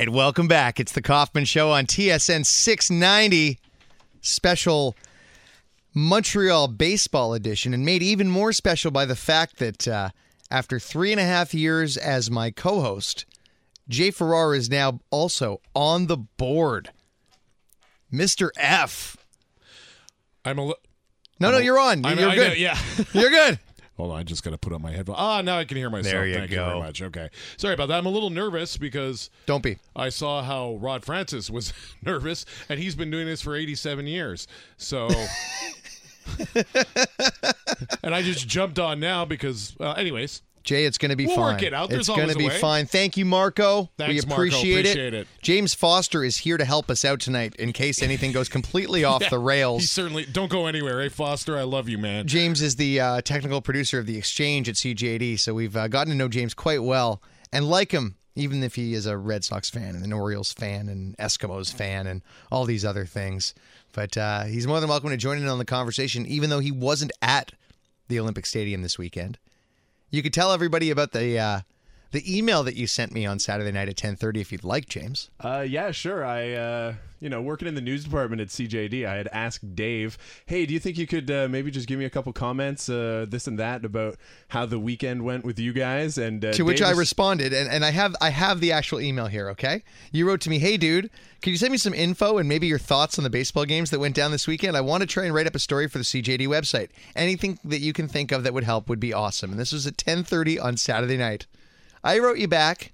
Right, welcome back. It's the Kaufman Show on TSN 690, special Montreal baseball edition, and made even more special by the fact that uh, after three and a half years as my co host, Jay Farrar is now also on the board. Mr. F. I'm a. Li- No, no, you're on. I'm, You're I know, good. yeah. You're good. Hold on, I just got to put up my headphones. Ah, now I can hear myself. There you Thank you go. very much. Okay, sorry about that. I'm a little nervous because Don't be. I saw how Rod Francis was nervous, and he's been doing this for 87 years. So, and I just jumped on now because, well, anyways, Jay, it's going to be We'll fine. work it out. There's it's going to be way. fine. Thank you, Marco. we Thanks, Marco. appreciate, Appreciate it. James Foster is here to help us out tonight in case anything goes completely off the rails. he certainly don't go anywhere. Hey, Foster, I love you, man. James is the uh, technical producer of the Exchange at CJAD, so we've uh, gotten to know James quite well and like him, even if he is a Red Sox fan and an Orioles fan and Eskimos fan and all these other things. But uh, he's more than welcome to join in on the conversation, even though he wasn't at the Olympic Stadium this weekend. You could tell everybody about the uh, the email that you sent me on Saturday night at ten thirty if you'd like, James. Uh, yeah, sure. I, uh, you know, working in the news department at CJAD, I had asked Dave, "Hey, do you think you could uh, maybe just give me a couple comments, uh, this and that, about how the weekend went with you guys?" And uh, To which Dave I was- responded, and, and I have I have the actual email here. Okay, you wrote to me, "Hey, dude, can you send me some info and maybe your thoughts on the baseball games that went down this weekend? I want to try and write up a story for the CJAD website. Anything that you can think of that would help would be awesome." And this was at 10:30 on Saturday night. I wrote you back.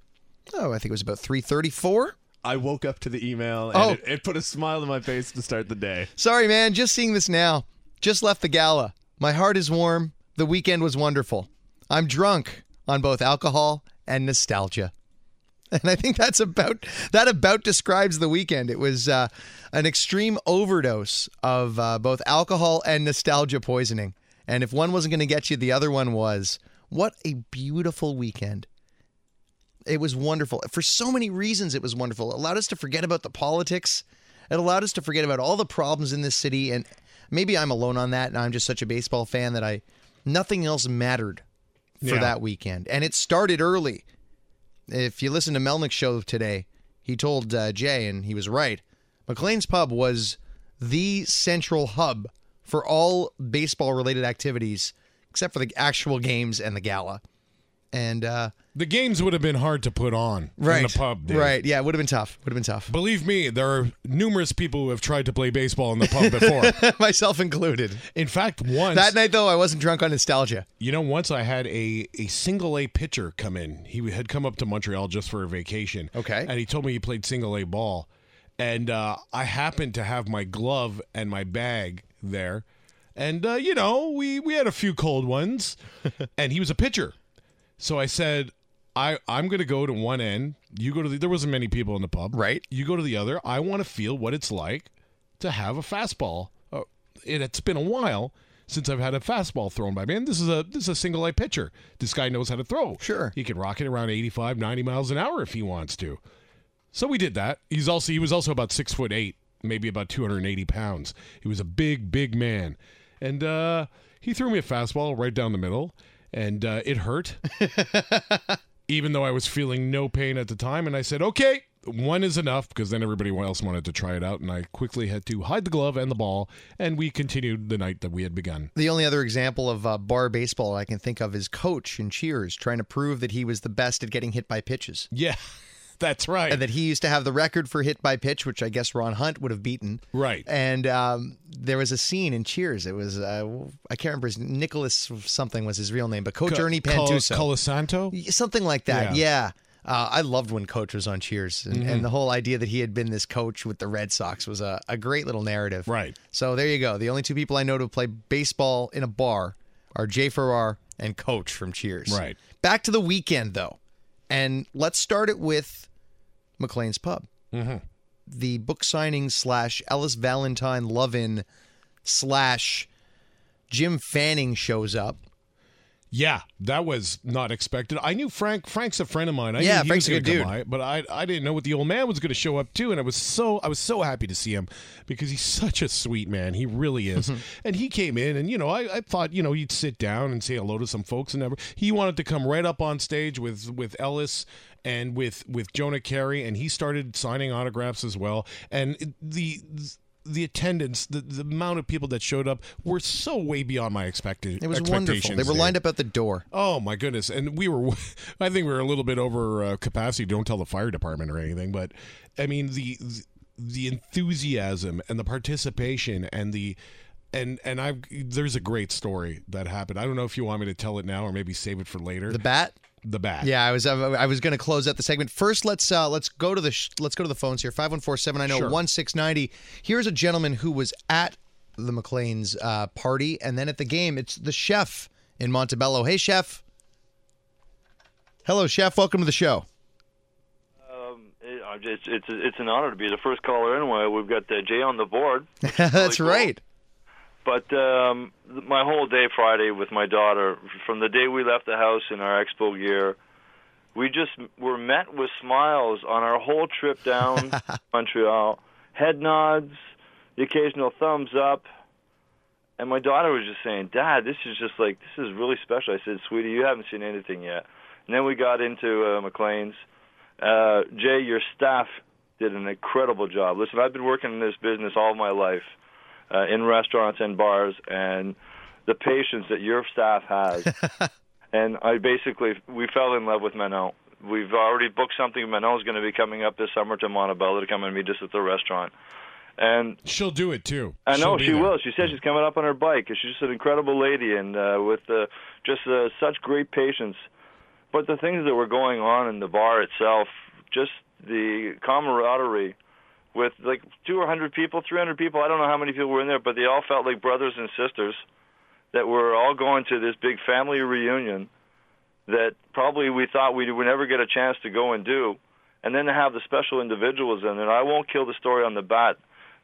Oh, I think it was about 3:34. I woke up to the email, and Oh. it, it put a smile on my face to start the day. Sorry, man. Just seeing this now. Just left the gala. My heart is warm. The weekend was wonderful. I'm drunk on both alcohol and nostalgia. And I think that's about that about describes the weekend. It was uh, an extreme overdose of uh, both alcohol and nostalgia poisoning. And if one wasn't going to get you, the other one was. What a beautiful weekend. It was wonderful. For so many reasons, it was wonderful. It allowed us to forget about the politics. It allowed us to forget about all the problems in this city. And maybe I'm alone on that. And I'm just such a baseball fan that I, nothing else mattered for Yeah. that weekend. And it started early. If you listen to Melnick's show today, he told uh, Jay, and he was right. McLean's Pub was the central hub for all baseball related activities, except for the actual games and the gala. And uh, The games would have been hard to put on right, in the pub. Dave. right, yeah, it would have been tough. Would have been tough, Believe me, there are numerous people who have tried to play baseball in the pub before. myself included. in fact, once That night, though, I wasn't drunk on nostalgia. You know, once I had a, a single A pitcher come in. He had come up to Montreal just for a vacation. Okay. And he told me he played single A ball. And uh, I happened to have my glove and my bag there. And, uh, you know, we, we had a few cold ones. and he was a pitcher. So I said, I, I'm going to go to one end. You go to the. There wasn't many people in the pub. Right. You go to the other. I want to feel what it's like to have a fastball. Uh, it, it's been a while since I've had a fastball thrown by me. And this is a this is a single A pitcher. This guy knows how to throw. Sure. He can rock it around 85, 90 miles an hour if he wants to. So we did that. He's also he was also about six foot eight, maybe about 280 pounds. He was a big, big man. And uh, he threw me a fastball right down the middle, and uh, it hurt. even though I was feeling no pain at the time. And I said, okay, one is enough because then everybody else wanted to try it out. And I quickly had to hide the glove and the ball. And we continued the night that we had begun. The only other example of uh, bar baseball I can think of is Coach in Cheers trying to prove that he was the best at getting hit by pitches. Yeah, that's right. And that he used to have the record for hit by pitch, which I guess Ron Hunt would have beaten. right. And um, there was a scene in Cheers. It was uh, I can't remember his Nicholas something was his real name, but Coach Ernie Col- Pantusso, Colasanto? something like that. Yeah. Yeah. Uh, I loved when Coach was on Cheers, and, Mm-hmm. and the whole idea that he had been this coach with the Red Sox was a, a great little narrative. Right. So there you go. The only two people I know to play baseball in a bar are Jay Farrar and Coach from Cheers. Right. Back to the weekend though, and let's start it with McLean's Pub. Mm-hmm. The book signing slash Ellis Valentine love in slash Jim Fanning shows up. Yeah, that was not expected. I knew Frank. Frank's a friend of mine. I Yeah, knew Frank's was a good come by, but I I didn't know what the old man was going to show up to, and I was so I was so happy to see him because he's such a sweet man. He really is. and he came in, and you know, I, I thought you know he'd sit down and say hello to some folks and never. He wanted to come right up on stage with with Ellis and with with Jonah Keri, and he started signing autographs as well. And the the attendance, the, the amount of people that showed up were so way beyond my expected. It was wonderful. They were lined up at the door. Oh my goodness! And we were, I think we were a little bit over uh, capacity. Don't tell the fire department or anything, but I mean the the enthusiasm and the participation and the and and I there's a great story that happened. I don't know if you want me to tell it now or maybe save it for later. The bat. The bat. Yeah, I was I was going to close out the segment. First, let's uh, let's go to the sh- let's go to the phones here. 514-790-1690. Here's a gentleman who was at the McLean's uh, party and then at the game. It's the chef in Montebello. Hey chef. Hello chef, welcome to the show. Um, it, I'm it's it's an honor to be the first caller anyway. We've got uh, Jay on the board. That's cool. right. But um, my whole day Friday with my daughter, from the day we left the house in our expo gear, we just were met with smiles on our whole trip down Montreal. Head nods, the occasional thumbs up. And my daughter was just saying, Dad, this is just like, this is really special. I said, Sweetie, you haven't seen anything yet. And then we got into uh, McLean's. Uh, Jay, your staff did an incredible job. Listen, I've been working in this business all my life uh, in restaurants and bars, and the patience that your staff has. and I basically we fell in love with Manon. We've already booked something. Manon's going to be coming up this summer to Montebello to come and meet us at the restaurant. And She'll do it too. I know she there. will. She said she's coming up on her bike. She's just an incredible lady, and uh, with uh, just uh, such great patience. But the things that were going on in the bar itself, just the camaraderie with like 200 people, 300 people. I don't know how many people were in there, but they all felt like brothers and sisters that were all going to this big family reunion that probably we thought we would never get a chance to go and do. And then to have the special individuals in it. I won't kill the story on the bat,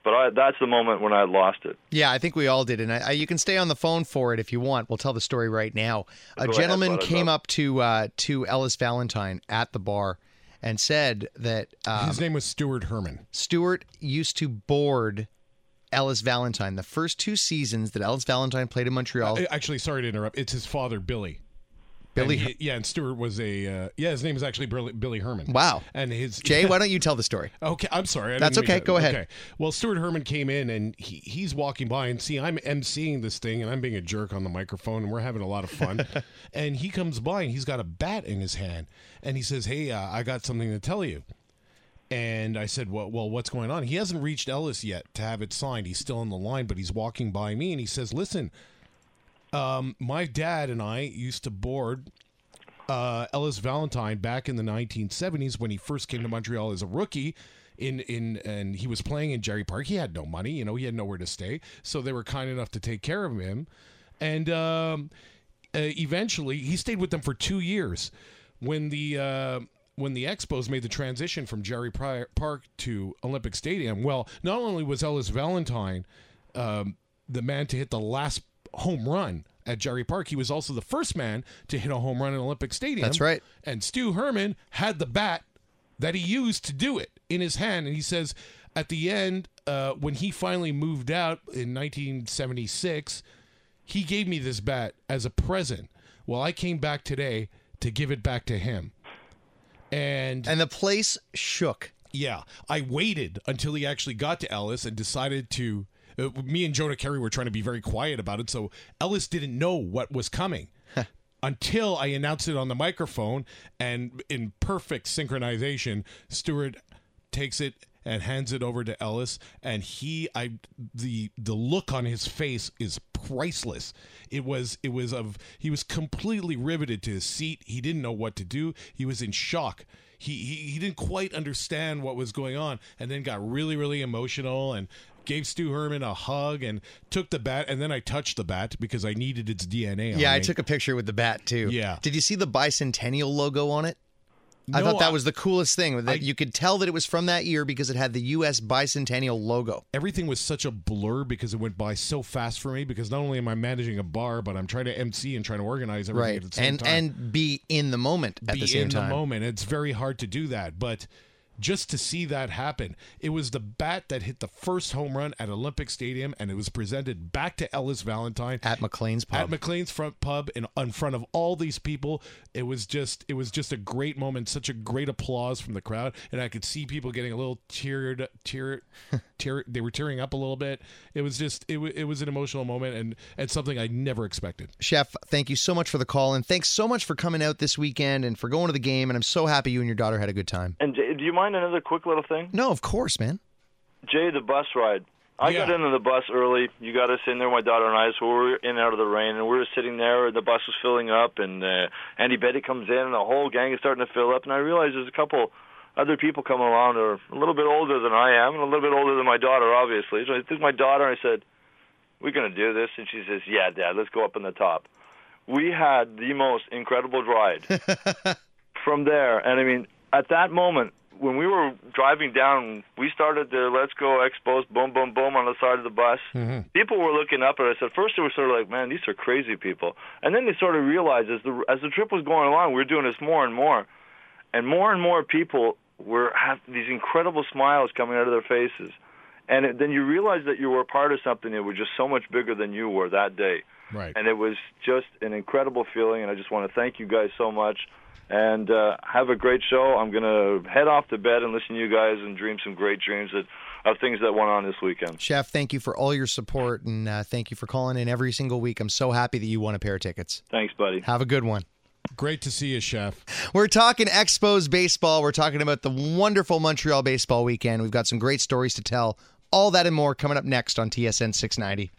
but I, that's the moment when I lost it. Yeah, I think we all did, and I, I, you can stay on the phone for it if you want. We'll tell the story right now. A Go gentleman I'd came up to uh, to Ellis Valentine at the bar and said that um, His name was Stuart Herman. Stewart used to board Ellis Valentine the first two seasons that Ellis Valentine played in Montreal. Uh, Actually, sorry to interrupt. It's his father, Billy. Billy, he- yeah, and Stuart was a uh, yeah. His name is actually Billy, Herman. Wow. And his Jay, why don't you tell the story? Okay, I'm sorry. I That's okay, go ahead. Okay. Well, Stuart Herman came in and he, he's walking by and see I'm emceeing this thing and I'm being a jerk on the microphone and we're having a lot of fun. and he comes by and he's got a bat in his hand and he says, "Hey, uh, I got something to tell you." And I said, well, well, what's going on? He hasn't reached Ellis yet to have it signed. He's still on the line, but he's walking by me and he says, listen, um, my dad and I used to board uh, Ellis Valentine back in the 1970s when he first came to Montreal as a rookie. In in and he was playing in Jarry Park. He had no money, you know. He had nowhere to stay, so they were kind enough to take care of him. And um, uh, eventually, he stayed with them for two years. When the uh, when the Expos made the transition from Jarry Park to Olympic Stadium, well, not only was Ellis Valentine um, the man to hit the last home run at Jarry Park, he was also the first man to hit a home run in Olympic Stadium. That's right. And Stu Herman had the bat that he used to do it in his hand. And he says at the end, uh, when he finally moved out in 1976, he gave me this bat as a present. Well, I came back today to give it back to him. And And the place shook. yeah, I waited until he actually got to Ellis and decided to. Uh, me and Jonah Keri were trying to be very quiet about it, so Ellis didn't know what was coming until I announced it on the microphone. And in perfect synchronization, Stewart takes it and hands it over to Ellis, and he, I, the the look on his face is priceless. It was it was of he was completely riveted to his seat. He didn't know what to do. He was in shock he, he he didn't quite understand what was going on and then got really really emotional and gave Stu Herman a hug and took the bat and then I touched the bat because I needed its DNA on Yeah, I me. took a picture with the bat too. Yeah. Did you see the bicentennial logo on it? I thought that I- was the coolest thing that I- you could tell that it was from that year because it had the U.S. bicentennial logo. everything was such a blur because it went by so fast for me. Because not only am I managing a bar, but I'm trying to MC and trying to organize everything Right, at the same and time. and be in the moment at be the same in time. the moment. It's very hard to do that, but just to see that happen, it was the bat that hit the first home run at Olympic Stadium, and it was presented back to Ellis Valentine At McLean's pub. at McLean's front pub in, in front of all these people. It was just it was just a great moment, such a great applause from the crowd, and I could see people getting a little teared, tear, tear. They were tearing up a little bit. It was just it, wa- it was an emotional moment and and something I never expected. Chef, thank you so much for the call, and thanks so much for coming out this weekend and for going to the game. And I'm so happy you and your daughter had a good time. And do you mind another quick little thing? No, of course, man. Jay, the bus ride. I Yeah. got into the bus early. You got us in there, my daughter and I. So we were in and out of the rain, and we were sitting there. and The bus was filling up, and uh, Andy Betty comes in, and the whole gang is starting to fill up. And I realized there's a couple other people coming along who are a little bit older than I am, and a little bit older than my daughter, obviously. So I took my daughter, and I said, "We're going to do this," and she says, "Yeah, Dad, let's go up in the top." We had the most incredible ride from there, and I mean, at that moment, when we were driving down, we started the "Let's Go Expos," boom, boom, boom on the side of the bus. Mm-hmm. People were looking up at us. At first, they were sort of like, "Man, these are crazy people," and then they sort of realized as the as the trip was going along, we were doing this more and more, and more and more people were have these incredible smiles coming out of their faces, and it, then you realize that you were a part of something that was just so much bigger than you were that day Right. and it was just an incredible feeling. And I just want to thank you guys so much, and uh, have a great show. I'm gonna head off to bed and listen to you guys and dream some great dreams that of things that went on this weekend. Chef, thank you for all your support, and uh, thank you for calling in every single week. I'm so happy that you won a pair of tickets. Thanks, buddy. Have a good one. Great to see you, Chef. We're talking Expos baseball. We're talking about the wonderful Montreal baseball weekend. We've got some great stories to tell. All that and more coming up next on TSN 690.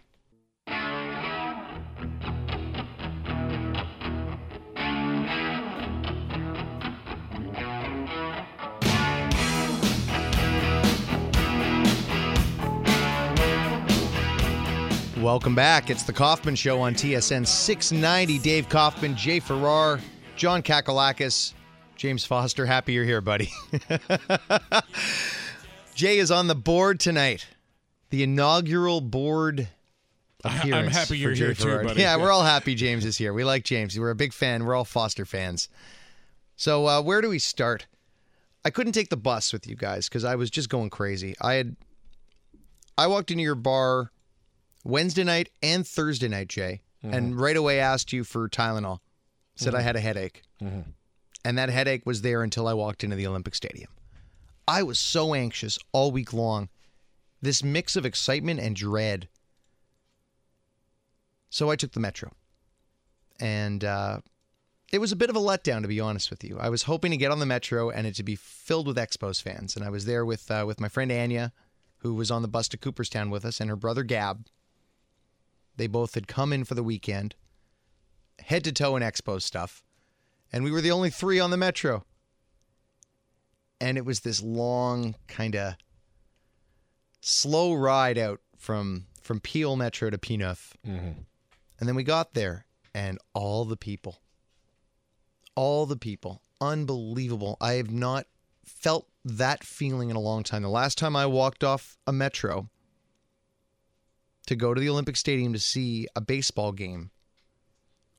Welcome back. It's the Kaufman Show on TSN 690. Dave Kaufman, Jay Farrar, John Kakalakis, James Foster. Happy you're here, buddy. Jay is on the board tonight. The inaugural board appearance. I'm happy you're Jay here too, Farrar. buddy. Yeah, we're all happy James is here. We like James. We're a big fan. We're all Foster fans. So, uh, where do we start? I couldn't take the bus with you guys because I was just going crazy. I had I walked into your bar Wednesday night and Thursday night, Jay, and right away asked you for Tylenol. Said I had a headache. And that headache was there until I walked into the Olympic Stadium. I was so anxious all week long. This mix of excitement and dread. So I took the metro. And uh, it was a bit of a letdown, to be honest with you. I was hoping to get on the metro and it to be filled with Expos fans. And I was there with uh, with my friend Anya, who was on the bus to Cooperstown with us, and her brother Gab. They both had come in for the weekend, head to toe in Expo stuff, and we were the only three on the metro. And it was this long, kind of slow ride out from from Peel Metro to Pie-IX. Mm-hmm. And then we got there, and all the people, all the people, unbelievable. I have not felt that feeling in a long time. The last time I walked off a metro to go to the Olympic Stadium to see a baseball game,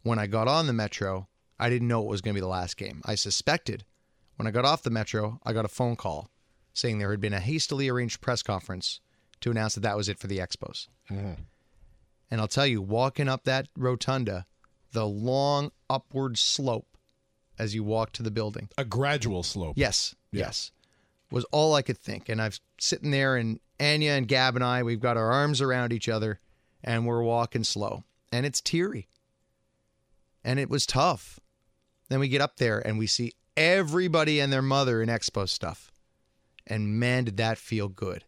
when I got on the metro, I didn't know it was going to be the last game. I suspected. When I got off the metro, I got a phone call saying there had been a hastily arranged press conference to announce that that was it for the Expos. Mm-hmm. And I'll tell you, walking up that rotunda, the long upward slope as you walk to the building. A gradual slope. Yes, Yeah. yes, was all I could think. And I'm sitting there, and Anya and Gab and I, we've got our arms around each other, and we're walking slow, and it's teary, and it was tough. Then we get up there, and we see everybody and their mother in Expo stuff, and man, did that feel good.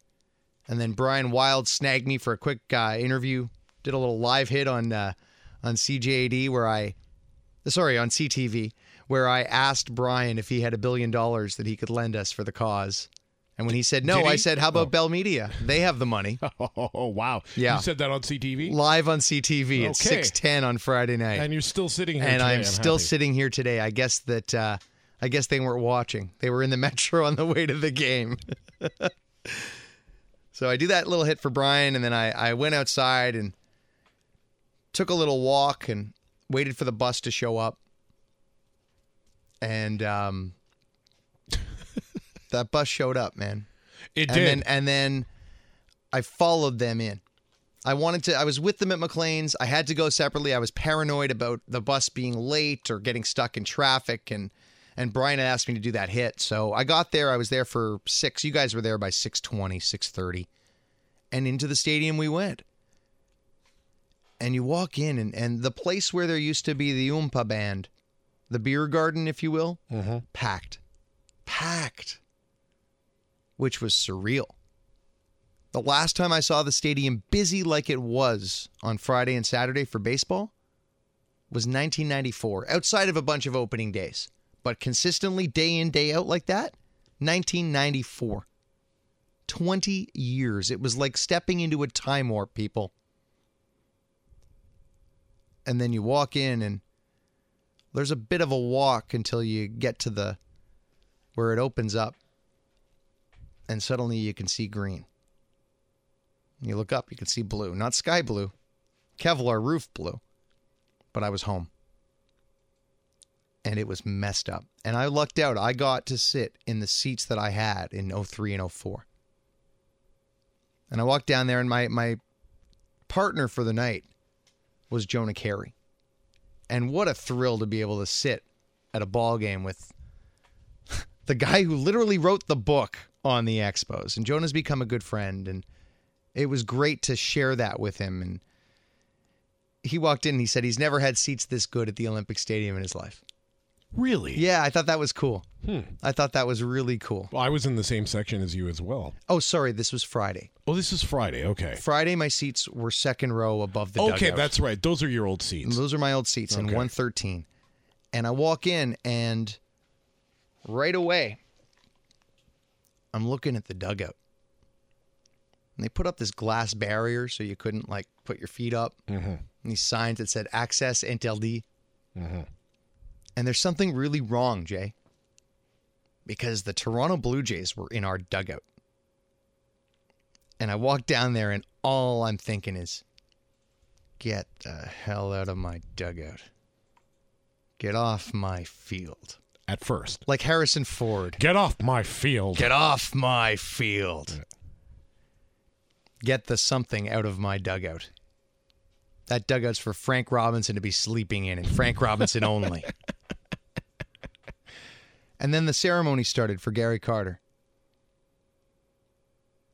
And then Brian Wilde snagged me for a quick uh, interview. Did a little live hit on uh, on CJAD where I, sorry, on CTV where I asked Brian if he had a billion dollars that he could lend us for the cause. And when he said no, he? I said, "How about Bell Media? They have the money." Oh, wow. Yeah. You said that on CTV? Live on CTV at six ten on Friday night, And you're still sitting here and today, I'm still happy. sitting here today. I guess that uh, I guess they weren't watching. They were in the metro on the way to the game. so I do that little hit for Brian, and then I, I went outside and took a little walk and waited for the bus to show up. And um, that bus showed up, man. It and did. then and then I followed them in. I wanted to I was with them at McLean's. I had to go separately. I was paranoid about the bus being late or getting stuck in traffic and and Brian had asked me to do that hit. So I got there. I was there for 6. You guys were there by 6:20, 6:30. And into the stadium we went. And you walk in and and the place where there used to be the Oompa band, the beer garden if you will, mm-hmm. packed. Packed which was surreal. The last time I saw the stadium busy like it was on Friday and Saturday for baseball was 1994, outside of a bunch of opening days, but consistently day in, day out like that, 1994. 20 years. It was like stepping into a time warp, people. And then you walk in, and there's a bit of a walk until you get to the where it opens up and suddenly you can see green. You look up, you can see blue, not sky blue, Kevlar roof blue. But I was home. And it was messed up. And I lucked out. I got to sit in the seats that I had in 03 and 04. And I walked down there, and my, my partner for the night was Jonah Keri. And what a thrill to be able to sit at a ball game with the guy who literally wrote the book on the Expos. And Jonah's become a good friend, and it was great to share that with him. And he walked in and he said he's never had seats this good at the Olympic Stadium in his life. really? Yeah, I thought that was cool. Hmm. I thought that was really cool. Well, I was in the same section as you as well. Oh, sorry, this was Friday. Oh, this is Friday. Okay. Friday, my seats were second row above the Okay, dugout. that's right. Those are your old seats. Those are my old seats in 113. And I walk in and right away I'm looking at the dugout. And they put up this glass barrier so you couldn't like put your feet up. Mm-hmm. And these signs that said access interdit. Mm-hmm. And there's something really wrong, Jay. Because the Toronto Blue Jays were in our dugout. And I walk down there and all I'm thinking is Get the hell out of my dugout. Get off my field. At first. Like Harrison Ford. Get off my field. Get off my field. Get the something out of my dugout. That dugout's for Frank Robinson to be sleeping in, and Frank Robinson only. and then the ceremony started for Gary Carter.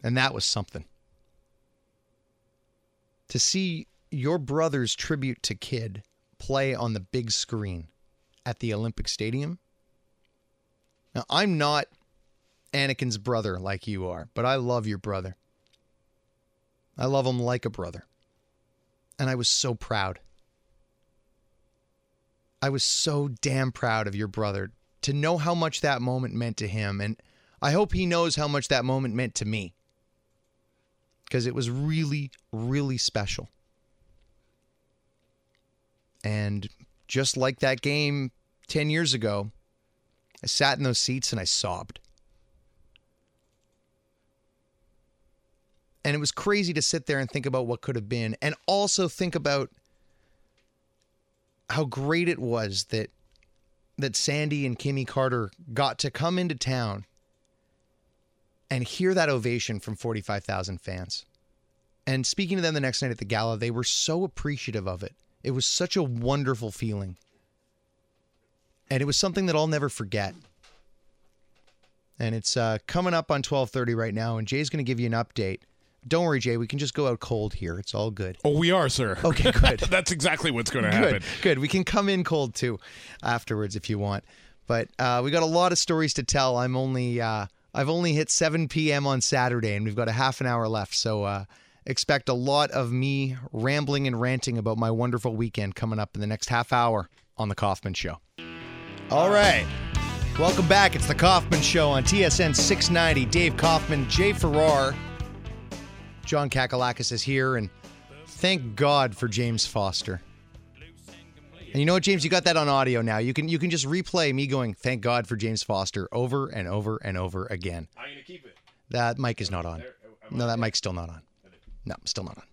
And that was something. To see your brother's tribute to Kid play on the big screen at the Olympic Stadium. Now, I'm not Anakin's brother like you are, but I love your brother. I love him like a brother. And I was so proud. I was so damn proud of your brother to know how much that moment meant to him. And I hope he knows how much that moment meant to me. Because it was really, really special. And just like that game 10 years ago, I sat in those seats and I sobbed. And it was crazy to sit there and think about what could have been and also think about how great it was that that Sandy and Kimmy Carter got to come into town and hear that ovation from 45,000 fans. And speaking to them the next night at the gala, they were so appreciative of it. It was such a wonderful feeling. And it was something that I'll never forget. And it's uh, coming up on 12:30 right now and Jay's going to give you an update. Don't worry, Jay, we can just go out cold here. It's all good. Oh, we are, sir. Okay, good. That's exactly what's going to Good, happen. good. We can come in cold too afterwards if you want. But uh, we got a lot of stories to tell. I'm only uh, I've only hit 7 p.m. on Saturday, and we've got a half an hour left. So uh, expect a lot of me rambling and ranting about my wonderful weekend coming up in the next half hour on the Kaufman Show. All right. Welcome back. It's the Kaufman Show on TSN 690. Dave Kaufman, Jay Farrar, John Kakalakis is here, and thank God for James Foster. And you know what, James? You got that on audio now. You can you can just replay me going, "Thank God for James Foster" over and over and over again. I'm gonna keep it. That mic is not on. There- No, that mic's still not on. No, still not on.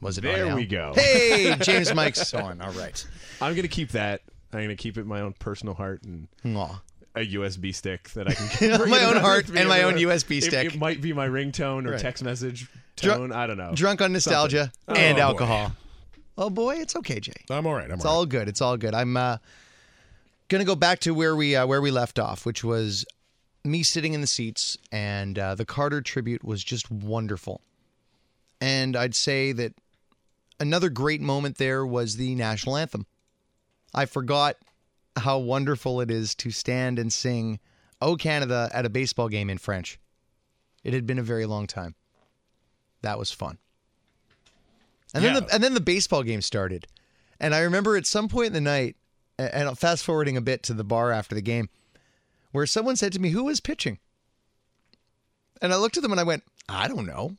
Was it on There we go. Hey, James mic's on. All right. I'm gonna keep that. I'm gonna keep it in my own personal heart and Aw. a USB stick that I can bring My own heart and my own. USB It- stick. It, might be my ringtone or Right. text message Drunk- tone. I don't know. Drunk on nostalgia and Oh, boy. alcohol. Oh boy, it's okay, Jay. I'm all right. I'm It's all right. all good. It's all good. I'm uh, gonna go back to where we uh, where we left off, which was me sitting in the seats, and uh, the Carter tribute was just wonderful. And I'd say that another great moment there was the national anthem. I forgot how wonderful it is to stand and sing "Oh Canada" at a baseball game in French. It had been a very long time. That was fun. And then the and then the baseball game started. And I remember at some point in the night, and fast forwarding a bit to the bar after the game, where someone said to me, Who was pitching? And I looked at them and I went, I don't know.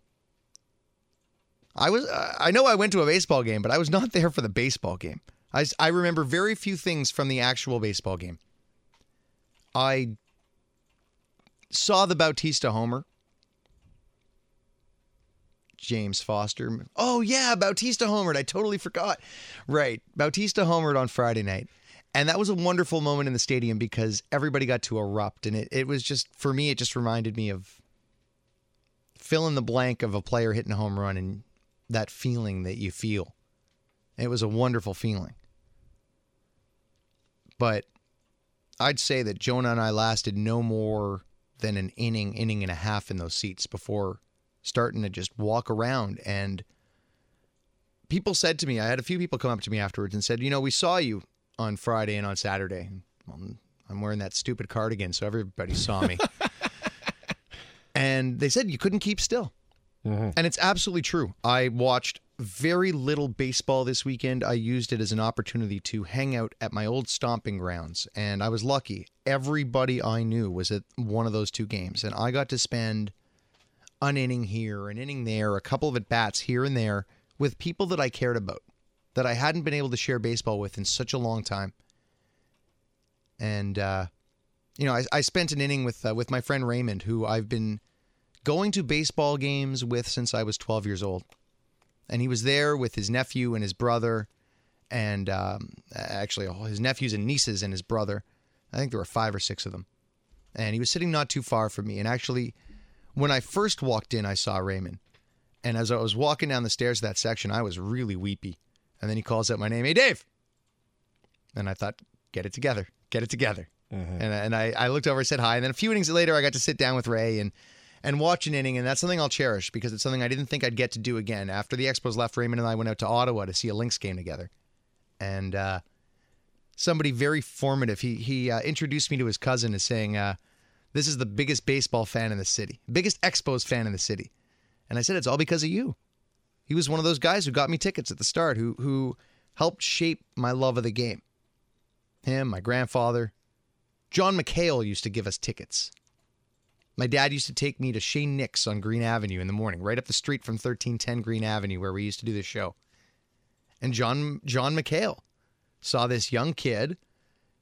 I was I know I went to a baseball game, but I was not there for the baseball game. I, I remember very few things from the actual baseball game. I saw the Bautista homer. James Foster. Oh yeah, Bautista homered. I totally forgot. Right, Bautista homered on Friday night, and that was a wonderful moment in the stadium because everybody got to erupt, and it it was just for me. It just reminded me of fill in the blank of a player hitting a home run and that feeling that you feel. It was a wonderful feeling. But I'd say that Jonah and I lasted no more than an inning, inning and a half in those seats before starting to just walk around. And people said to me, I had a few people come up to me afterwards and said, You know, we saw you on Friday and on Saturday. Well, I'm wearing that stupid cardigan, so everybody saw me. and they said you couldn't keep still. And it's absolutely true. I watched very little baseball this weekend. I used it as an opportunity to hang out at my old stomping grounds, and I was lucky. Everybody I knew was at one of those two games, and I got to spend an inning here, an inning there, a couple of at bats here and there with people that I cared about, that I hadn't been able to share baseball with in such a long time. And uh, you know, I, I spent an inning with uh, with my friend Raymond, who I've been going to baseball games with since I was 12 years old. And he was there with his nephew and his brother, and um, actually all his nephews and nieces and his brother. I think there were five or six of them. And he was sitting not too far from me. And actually, when I first walked in, I saw Raymond. And as I was walking down the stairs of that section, I was really weepy. And then he calls out my name, Hey, Dave. And I thought, get it together, get it together. And, and I, I looked over, said hi. And then a few innings later, I got to sit down with Ray and and watch an inning, and that's something I'll cherish because it's something I didn't think I'd get to do again. After the Expos left, Raymond and I went out to Ottawa to see a Lynx game together, and uh, somebody very formative. He he uh, introduced me to his cousin as saying, uh, "This is the biggest baseball fan in the city, biggest Expos fan in the city," and I said, "It's all because of you." He was one of those guys who got me tickets at the start, who who helped shape my love of the game. Him, my grandfather, John McHale used to give us tickets. My dad used to take me to Shane Nix on Greene Avenue in the morning, right up the street from 1310 Greene Avenue, where we used to do the show. And John John McHale saw this young kid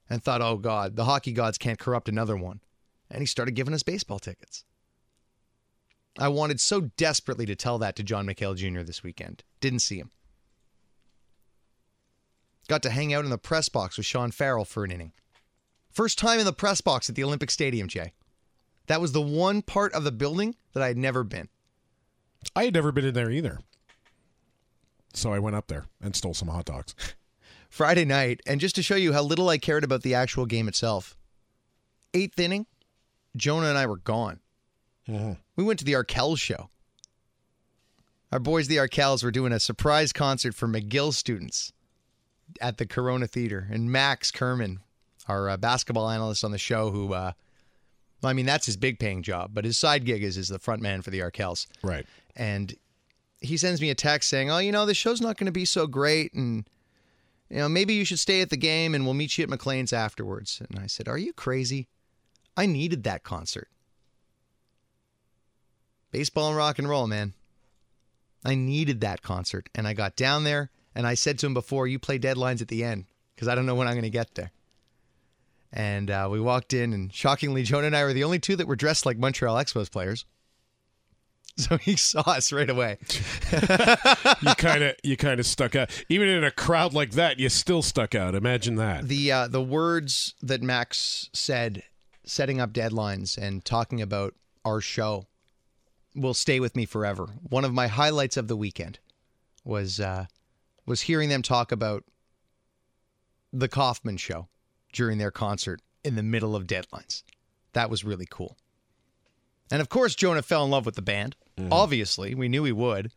and thought, "Oh God, the hockey gods can't corrupt another one," and he started giving us baseball tickets. I wanted so desperately to tell that to John McHale Jr. this weekend. Didn't see him. Got to hang out in the press box with Sean Farrell for an inning. First time in the press box at the Olympic Stadium, Jay. That was the one part of the building that I had never been. I had never been in there either. So I went up there and stole some hot dogs. Friday night, and just to show you how little I cared about the actual game itself, eighth inning, Jonah and I were gone. We went to the Arkells show. Our boys, the Arkells, were doing a surprise concert for McGill students at the Corona Theater. And Max Kerman, our uh, basketball analyst on the show, who, uh, I mean, that's his big paying job, but his side gig is, is the front man for the Arkells. Right. and he sends me a text saying, "Oh, you know, the show's not going to be so great, and you know, maybe you should stay at the game, and we'll meet you at McLean's afterwards." And I said, "Are you crazy? I needed that concert. Baseball and rock and roll, man. I needed that concert, and I got down there, And I said to him before, you play deadlines at the end because I don't know when I'm going to get there. And uh, we walked in, and shockingly, Jonah and I were the only two that were dressed like Montreal Expos players. So he saw us right away. You kind of you kind of stuck out. Even in a crowd like that, you still stuck out. Imagine that. The uh, the words that Max said, setting up deadlines and talking about our show, will stay with me forever. One of my highlights of the weekend was uh, was hearing them talk about the Kaufman show during their concert in the middle of deadlines. That was really cool. And of course, Jonah fell in love with the band. Mm-hmm. Obviously, we knew he would.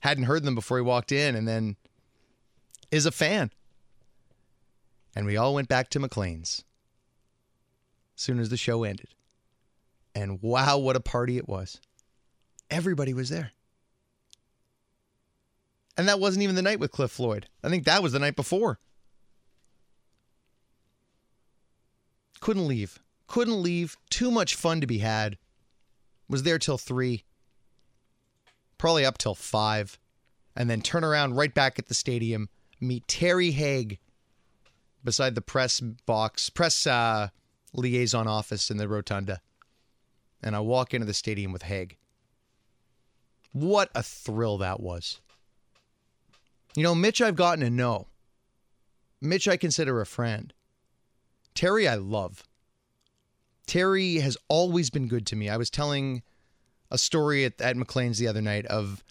Hadn't heard them before he walked in, and then is a fan. And we all went back to McLean's as soon as the show ended. And wow, what a party it was. Everybody was there. And that wasn't even the night with Cliff Floyd. I think that was the night before. Couldn't leave. Couldn't leave. Too much fun to be had. Was there till three. Probably up till five. And then turn around right back at the stadium. Meet Terry Haig beside the press box, press uh, liaison office in the rotunda. And I walk into the stadium with Haig. What a thrill that was. You know, Mitch, I've gotten to know. Mitch, I consider a friend. Terry, I love. Terry has always been good to me. I was telling a story at, at McLean's the other night of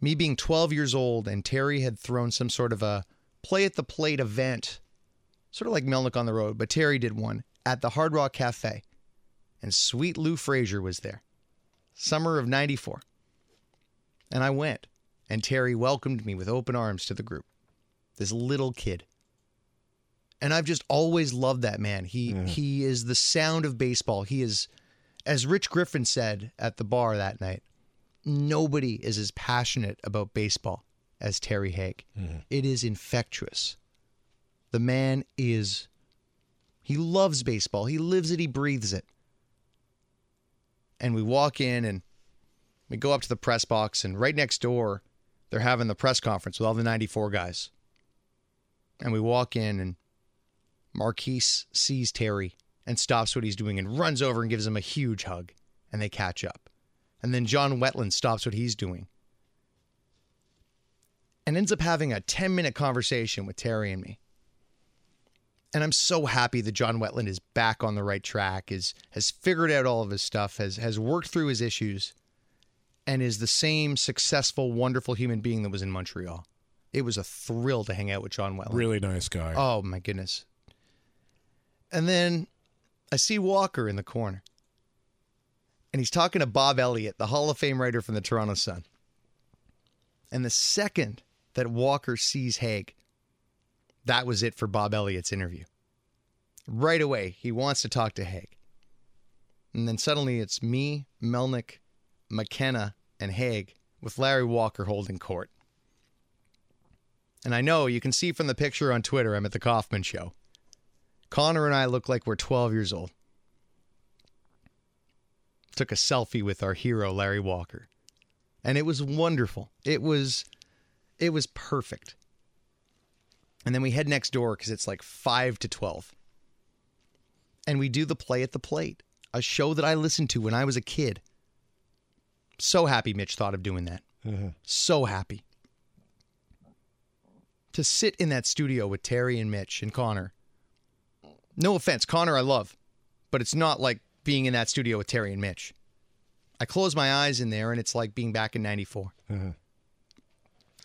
me being 12 years old, and Terry had thrown some sort of a play at the plate event, sort of like Melnick on the road, but Terry did one at the Hard Rock Cafe. And sweet Lou Frazier was there, summer of 94. And I went, and Terry welcomed me with open arms to the group. This little kid. And I've just always loved that man. He he is the sound of baseball. He is as Rich Griffin said at the bar that night, nobody is as passionate about baseball as Terry Haig. Mm-hmm. It is infectious. The man is he loves baseball. He lives it, he breathes it. And we walk in and we go up to the press box and right next door they're having the press conference with all the 94 guys. And we walk in and Marquis sees Terry and stops what he's doing and runs over and gives him a huge hug and they catch up. And then John Wetteland stops what he's doing and ends up having a 10 minute conversation with Terry and me. And I'm so happy that John Wetteland is back on the right track, is has figured out all of his stuff, has has worked through his issues, and is the same successful, wonderful human being that was in Montreal. It was a thrill to hang out with John Wetteland. Really nice guy. Oh my goodness. And then I see Walker in the corner. And he's talking to Bob Elliott, the Hall of Fame writer from the Toronto Sun. And the second that Walker sees Haig, that was it for Bob Elliott's interview. Right away, he wants to talk to Haig. And then suddenly it's me, Melnick, McKenna, and Haig with Larry Walker holding court. And I know you can see from the picture on Twitter, I'm at the Kaufman show. Connor and I look like we're 12 years old. Took a selfie with our hero, Larry Walker. And it was wonderful. It was it was perfect. And then we head next door because it's like 5 to 12. And we do the play at the plate, a show that I listened to when I was a kid. So happy Mitch thought of doing that. Uh-huh. So happy to sit in that studio with Terry and Mitch and Connor. No offense, Connor, I love, but it's not like being in that studio with Terry and Mitch. I close my eyes in there and it's like being back in 94.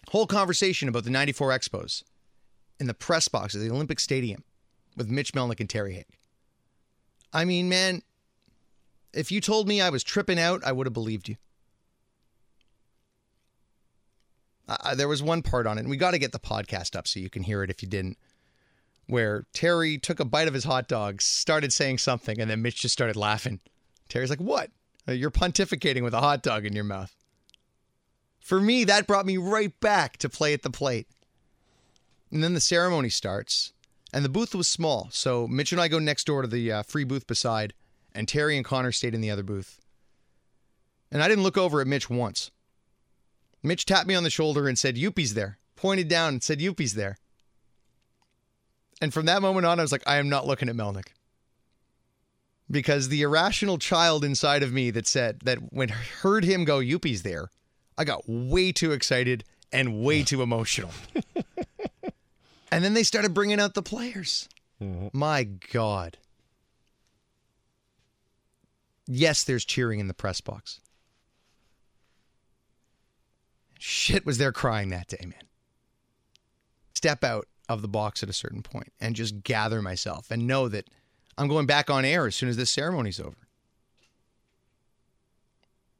Whole conversation about the 94 Expos in the press box at the Olympic Stadium with Mitch Melnick and Terry Haig. I mean, man, if you told me I was tripping out, I would have believed you. Uh, there was one part on it, and we got to get the podcast up so you can hear it if you didn't, where Terry took a bite of his hot dog, started saying something, and then Mitch just started laughing. Terry's like, What? Uh, You're pontificating with a hot dog in your mouth. For me, that brought me right back to play at the plate. And then the ceremony starts, and the booth was small, so Mitch and I go next door to the uh, free booth beside, and Terry and Connor stayed in the other booth. And I didn't look over at Mitch once. Mitch tapped me on the shoulder and said, Youppi's there. pointed down and said, Youppi's there. And from that moment on, I was like, I am not looking at Melnick. Because the irrational child inside of me that said, that when heard him go, Youppi's there, I got way too excited and way too emotional. and then they started bringing out the players. Mm-hmm. My God. Yes, there's cheering in the press box. Shit was there crying that day, man. Step out of the box at a certain point and just gather myself and know that I'm going back on air as soon as this ceremony's over.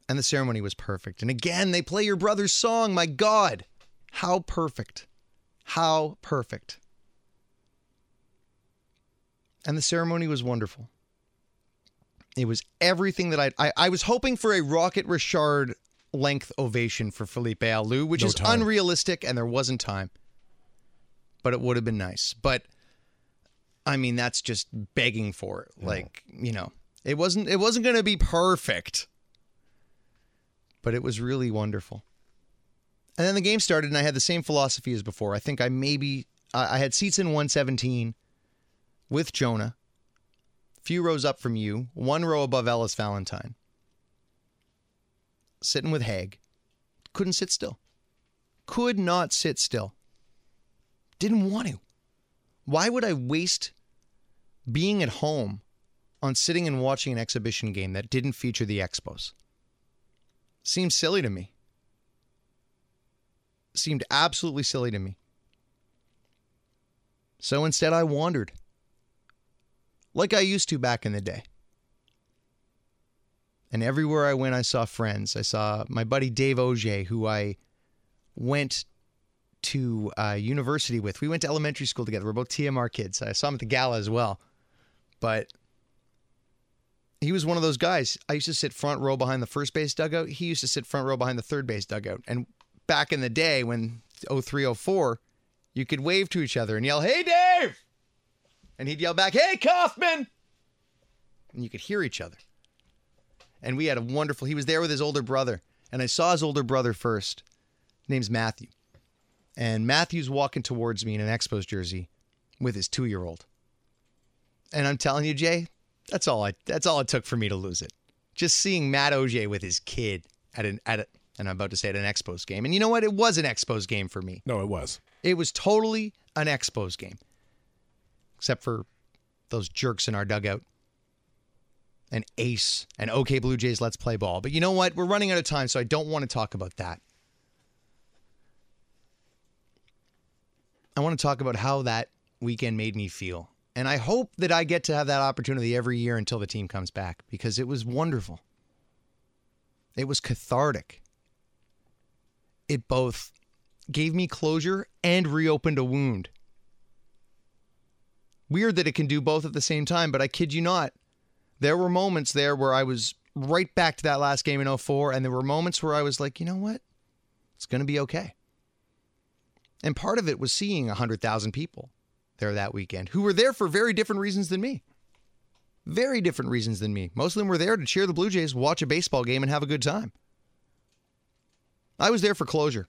And the ceremony was perfect. And again, they play your brother's song. My God, how perfect. How perfect. And the ceremony was wonderful. It was everything that I'd, I I was hoping for a Rocket Richard length ovation for Felipe Alou, which No is time. unrealistic, and there wasn't time. But it would have been nice. But I mean, that's just begging for it. Like you know, it wasn't it wasn't going to be perfect, but it was really wonderful. And then the game started, and I had the same philosophy as before. I think I maybe I I had seats in 117 with Jonah, few rows up from you, one row above Ellis Valentine. Sitting with Haig. Couldn't sit still. Could not sit still. Didn't want to. Why would I waste being at home on sitting and watching an exhibition game that didn't feature the Expos? Seems silly to me. Seemed absolutely silly to me. So instead, I wandered like I used to back in the day. And everywhere I went, I saw friends. I saw my buddy Dave Auger, who I went to uh, university with. We went to elementary school together. We're both TMR kids. I saw him at the gala as well. But he was one of those guys. I used to sit front row behind the first base dugout. He used to sit front row behind the third base dugout. And back in the day when 03, 04, you could wave to each other and yell, Hey, Dave! And he'd yell back, Hey, Kaufman! And you could hear each other. And we had a wonderful, he was there with his older brother. And I saw his older brother first. His name's Matthew. And Matthew's walking towards me in an Expos jersey with his two year old. And I'm telling you, Jay, that's all I that's all it took for me to lose it. Just seeing Matt Auger with his kid at an at a, and I'm about to say at an Expos game. And you know what? It was an Expos game for me. No, it was. It was totally an Expos game. Except for those jerks in our dugout. An Ace and OK Blue Jays Let's Play Ball. But you know what? We're running out of time, so I don't want to talk about that. I want to talk about how that weekend made me feel. And I hope that I get to have that opportunity every year until the team comes back because it was wonderful. It was cathartic. It both gave me closure and reopened a wound. Weird that it can do both at the same time, but I kid you not. There were moments there where I was right back to that last game in 04, and there were moments where I was like, you know what? It's going to be okay. And part of it was seeing 100,000 people there that weekend who were there for very different reasons than me. Very different reasons than me. Most of them were there to cheer the Blue Jays, watch a baseball game, and have a good time. I was there for closure.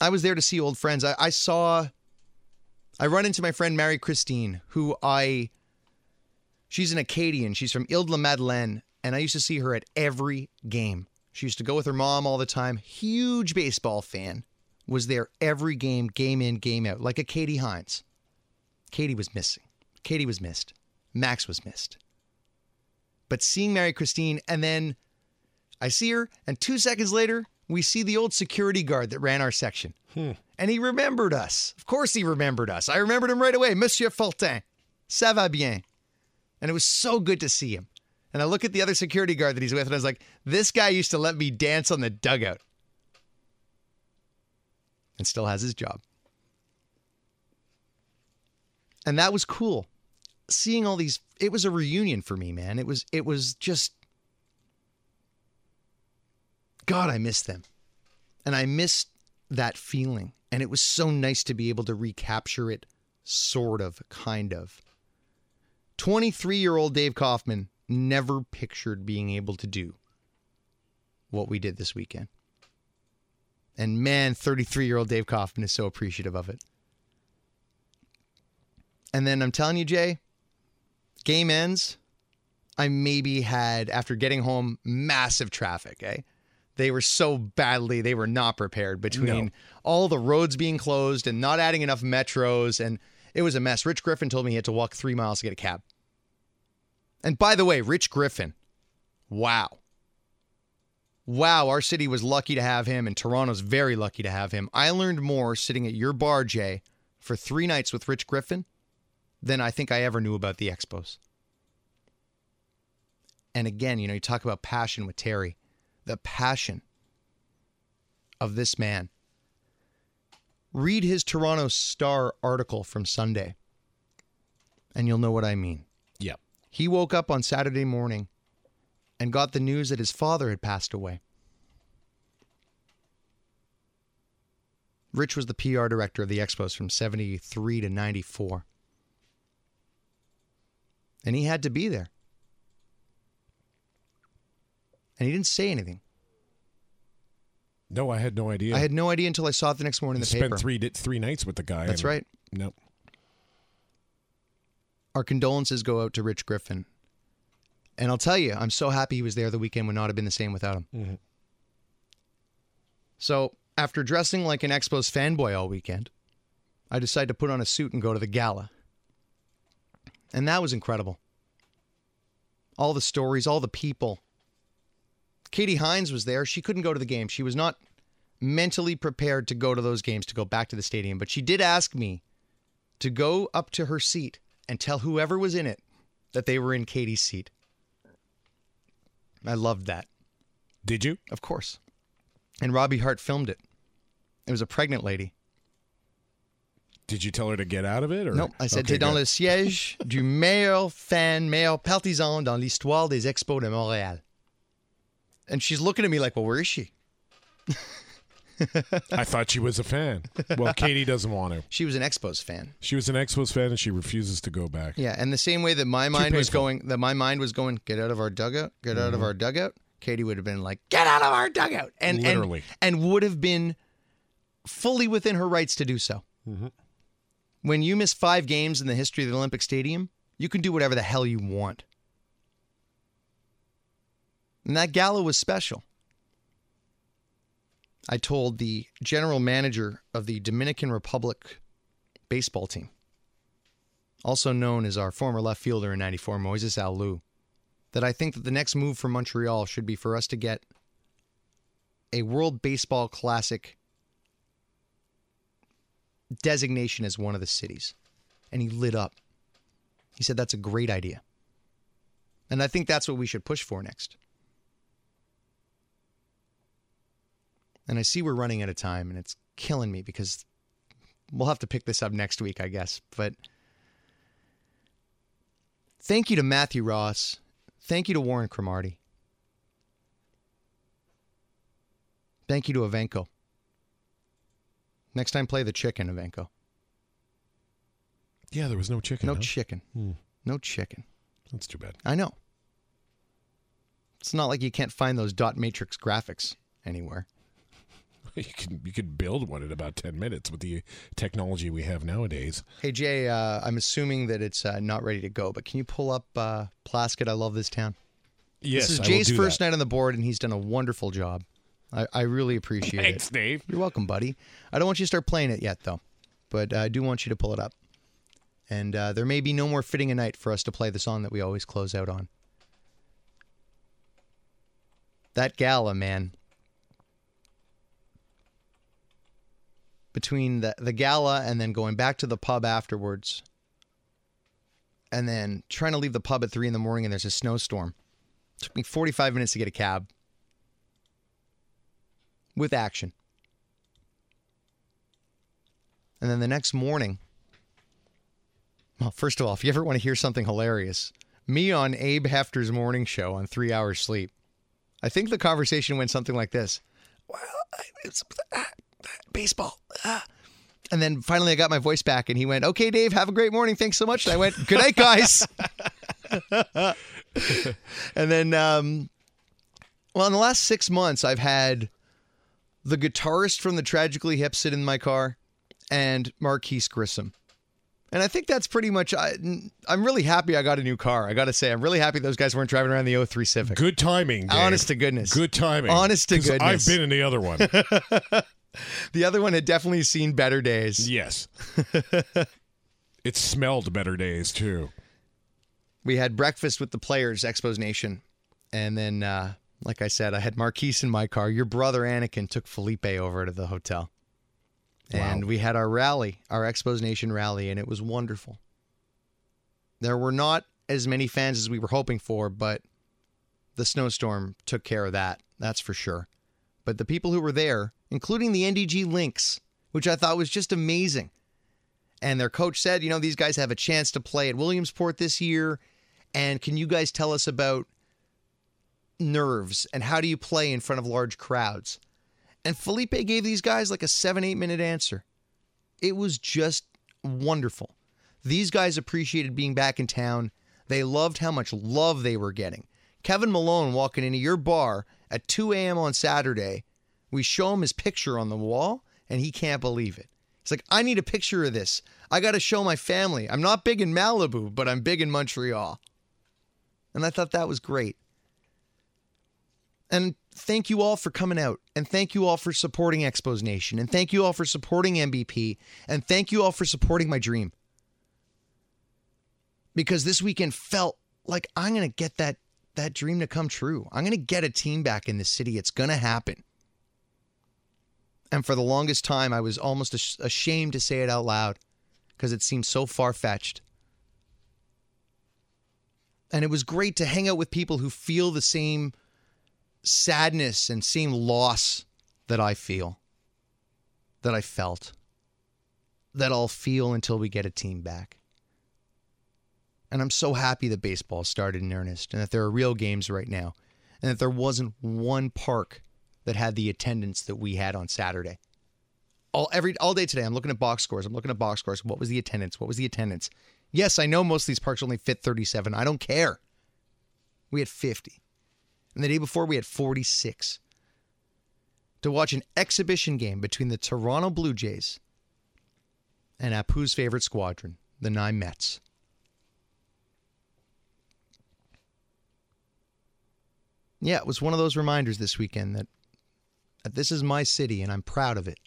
I was there to see old friends. I, I saw, I run into my friend Mary Christine, who I, she's an Acadian. She's from Ile de la Madeleine, and I used to see her at every game. She used to go with her mom all the time. Huge baseball fan. Was there every game, game in, game out, like a Katie Hines. Katie was missing. Katie was missed. Max was missed. But seeing Mary Christine, and then I see her, and two seconds later, we see the old security guard that ran our section. Hmm. And he remembered us. Of course, he remembered us. I remembered him right away. Monsieur Fultin. Ça va bien. And it was so good to see him. And I look at the other security guard that he's with, and I was like, this guy used to let me dance on the dugout. And still has his job. And that was cool. Seeing all these it was a reunion for me, man. It was it was just God, I miss them. And I missed that feeling. And it was so nice to be able to recapture it, sort of, kind of. 23 year old Dave Kaufman never pictured being able to do what we did this weekend. And man, 33 year old Dave Kaufman is so appreciative of it. And then I'm telling you, Jay, game ends. I maybe had, after getting home, massive traffic, eh? They were so badly, they were not prepared between No. all the roads being closed and not adding enough metros. And it was a mess. Rich Griffin told me he had to walk three miles to get a cab. And by the way, Rich Griffin, wow. Wow, our city was lucky to have him, and Toronto's very lucky to have him. I learned more sitting at your bar, Jay, for three nights with Rich Griffin than I think I ever knew about the Expos. And again, you know, you talk about passion with Terry, the passion of this man. Read his Toronto Star article from Sunday, and you'll know what I mean. He woke up on Saturday morning and got the news that his father had passed away. Rich was the PR director of the Expos from 73 to 94. And he had to be there. And he didn't say anything. No, I had no idea. I had no idea until I saw it the next morning in the spent paper. three three nights with the guy. That's and- right. No. Our condolences go out to Rich Griffin. And I'll tell you, I'm so happy he was there. The weekend would not have been the same without him. Mhm. So, after dressing like an Expos fanboy all weekend, I decided to put on a suit and go to the gala. And that was incredible. All the stories, all the people. Katie Hines was there. She couldn't go to the game. She was not mentally prepared to go to those games, to go back to the stadium. But she did ask me to go up to her seat and tell whoever was in it that they were in Katie's seat. I loved that, Did you? of course. And Robbie Hart filmed it. It was a pregnant lady. Did you tell her to get out of it? Or? Non, I said, Okay, t'es dans le siège du meilleur fan, meilleur partisan dans l'histoire des Expos de Montréal. And she's looking at me like, well, where is she? I thought she was a fan. Well, Katie doesn't want to. She was an Expos fan. She was an Expos fan and she refuses to go back. Yeah, and the same way that my mind was going, that my mind was going, get out of our dugout, get out of mm-hmm. our dugout. Katie would have been like, get out of our dugout, and Literally. and, and would have been fully within her rights to do so. Mm-hmm. When you miss five games in the history of the Olympic Stadium, you can do whatever the hell you want. And that gala was special. I told the general manager of the Dominican Republic baseball team, also known as our former left fielder in 94, Moises Alou, that I think that the next move for Montreal should be for us to get a World Baseball Classic designation as one of the cities. And he lit up. He said that's a great idea. And I think that's what we should push for next. And I see we're running out of time and it's killing me because we'll have to pick this up next week, I guess. But thank you to Matthew Ross. Thank you to Warren Cromartie. Thank you to Evenko. Next time, play the chicken, Evenko. Yeah, there was no chicken. No huh? chicken. Hmm. No chicken. That's too bad. I know. It's not like you can't find those dot matrix graphics anywhere. You can you could build one in about ten minutes with the technology we have nowadays. Hey Jay, uh, I'm assuming that it's uh, not ready to go, but can you pull up uh, Plaskett? I love this town. Yes, this is Jay's first that. night on the board, and he's done a wonderful job. I, I really appreciate Thanks, it. Thanks, Dave. You're welcome, buddy. I don't want you to start playing it yet, though, but I do want you to pull it up. And uh, there may be no more fitting a night for us to play the song that we always close out on. That gala, man. Between the, the gala and then going back to the pub afterwards, and then trying to leave the pub at three in the morning and there's a snowstorm. took me 45 minutes to get a cab with action. And then the next morning, well, first of all, if you ever want to hear something hilarious, me on Abe Hefter's morning show on Three Hours Sleep, I think the conversation went something like this. Well, it's baseball. ah." And then finally I got my voice back and he went, Okay, Dave, have a great morning. Thanks so much. And I went, Good night, guys. and then, um, well, in the last six months, I've had the guitarist from the Tragically Hip sit in my car, and Marquis Grissom. And I think that's pretty much. I, I'm really happy I got a new car. I got to say, I'm really happy those guys weren't driving around the 03 Civic. Good timing. Dave. Honest to goodness. Good timing. Honest to goodness. I've been in the other one. The other one had definitely seen better days. yes. it smelled better days too. We had breakfast with the players, Expos Nation, and then, uh, like I said, I had Marquis in my car. Your brother Anakin took Felipe over to the hotel, and Wow. we had our rally, our Expos Nation rally, and it was wonderful. There were not as many fans as we were hoping for, but the snowstorm took care of that. That's for sure. But the people who were there, including the NDG Lynx, which I thought was just amazing. And their coach said, you know, these guys have a chance to play at Williamsport this year. And can you guys tell us about nerves and how do you play in front of large crowds? And Felipe gave these guys like a seven, eight minute answer. It was just wonderful. These guys appreciated being back in town. They loved how much love they were getting. Kevin Malone walking into your bar at 2 a.m. on Saturday, we show him his picture on the wall, and he can't believe it. He's like, I need a picture of this. I got to show my family. I'm not big in Malibu, but I'm big in Montreal. And I thought that was great. And thank you all for coming out. And thank you all for supporting Expos Nation. And thank you all for supporting MVP. And thank you all for supporting my dream. Because this weekend felt like I'm going to get that that dream to come true. I'm going to get a team back in the city. It's going to happen. And for the longest time, I was almost ashamed to say it out loud because it seemed so far fetched. And it was great to hang out with people who feel the same sadness and same loss that I feel, that I felt, that I'll feel until we get a team back. And I'm so happy that baseball started in earnest and that there are real games right now and that there wasn't one park that had the attendance that we had on Saturday. All every all day today, I'm looking at box scores. I'm looking at box scores. What was the attendance? What was the attendance? Yes, I know most of these parks only fit 37. I don't care. We had 50. And the day before, we had 46. To watch an exhibition game between the Toronto Blue Jays and Apu's favorite squadron, the Nine Mets. Yeah, it was one of those reminders this weekend that, that this is my city and I'm proud of it.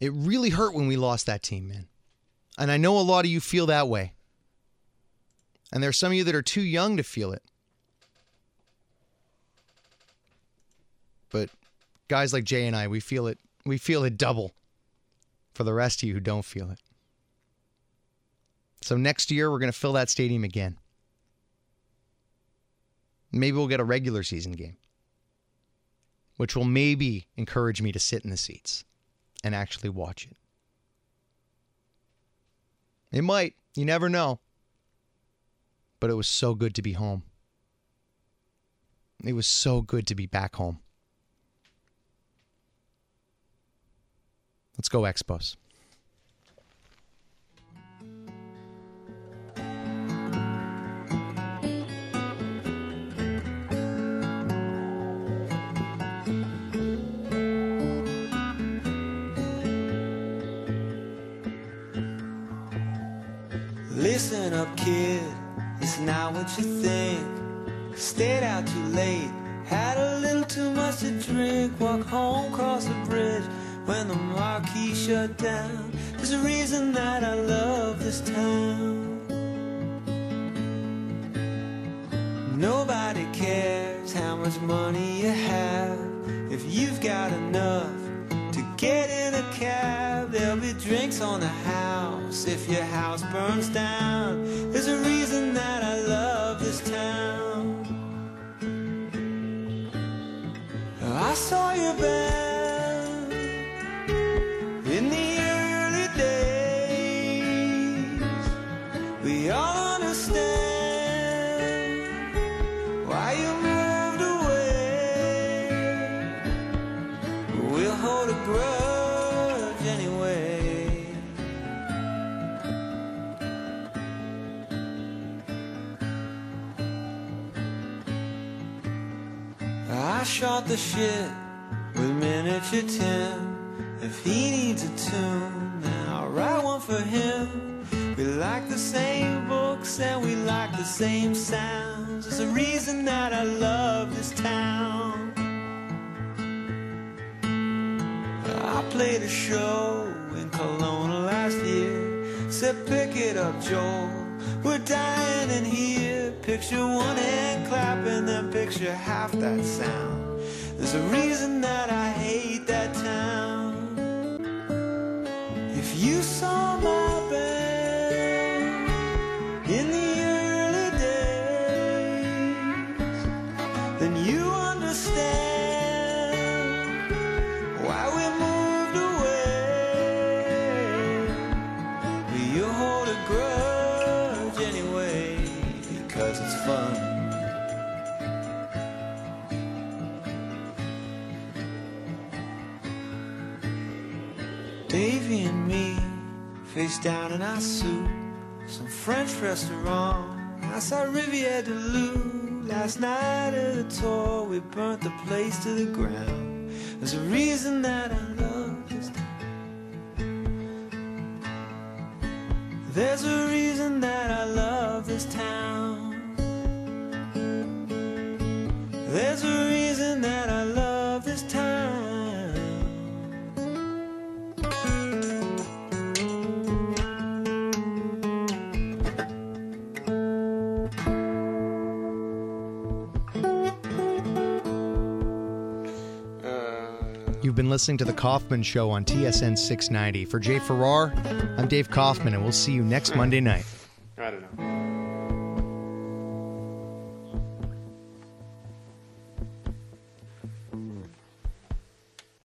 It really hurt when we lost that team, man. And I know a lot of you feel that way. And there are some of you that are too young to feel it. But guys like Jay and I, we feel it we feel it double for the rest of you who don't feel it. So next year we're going to fill that stadium again. Maybe we'll get a regular season game, which will maybe encourage me to sit in the seats and actually watch it. It might. You never know. But it was so good to be home. It was so good to be back home. Let's go, Expos. Up, kid. It's not what you think. Stayed out too late. Had a little too much to drink. Walk home, cross the bridge when the marquee shut down. There's a reason that I love this town. Nobody cares how much money you have. If you've got enough get in a cab, there'll be drinks on the house if your house burns down. There's a reason that I love this town. I saw your shot the shit with miniature Tim. If he needs a tune, then I'll write one for him. We like the same books and we like the same sounds. There's a reason that I love this town. I played a show in Kelowna last year. Said, pick it up, Joel. We're dying in here. Picture one hand clapping, then picture half that sound. A reason Restaurant saw Rivière-du-Loup. Last night at a tour, we burnt the place to the ground. There's a reason that I listening to The Kaufman Show on TSN 690. For Jay Farrar, I'm Dave Kaufman, and we'll see you next Monday night.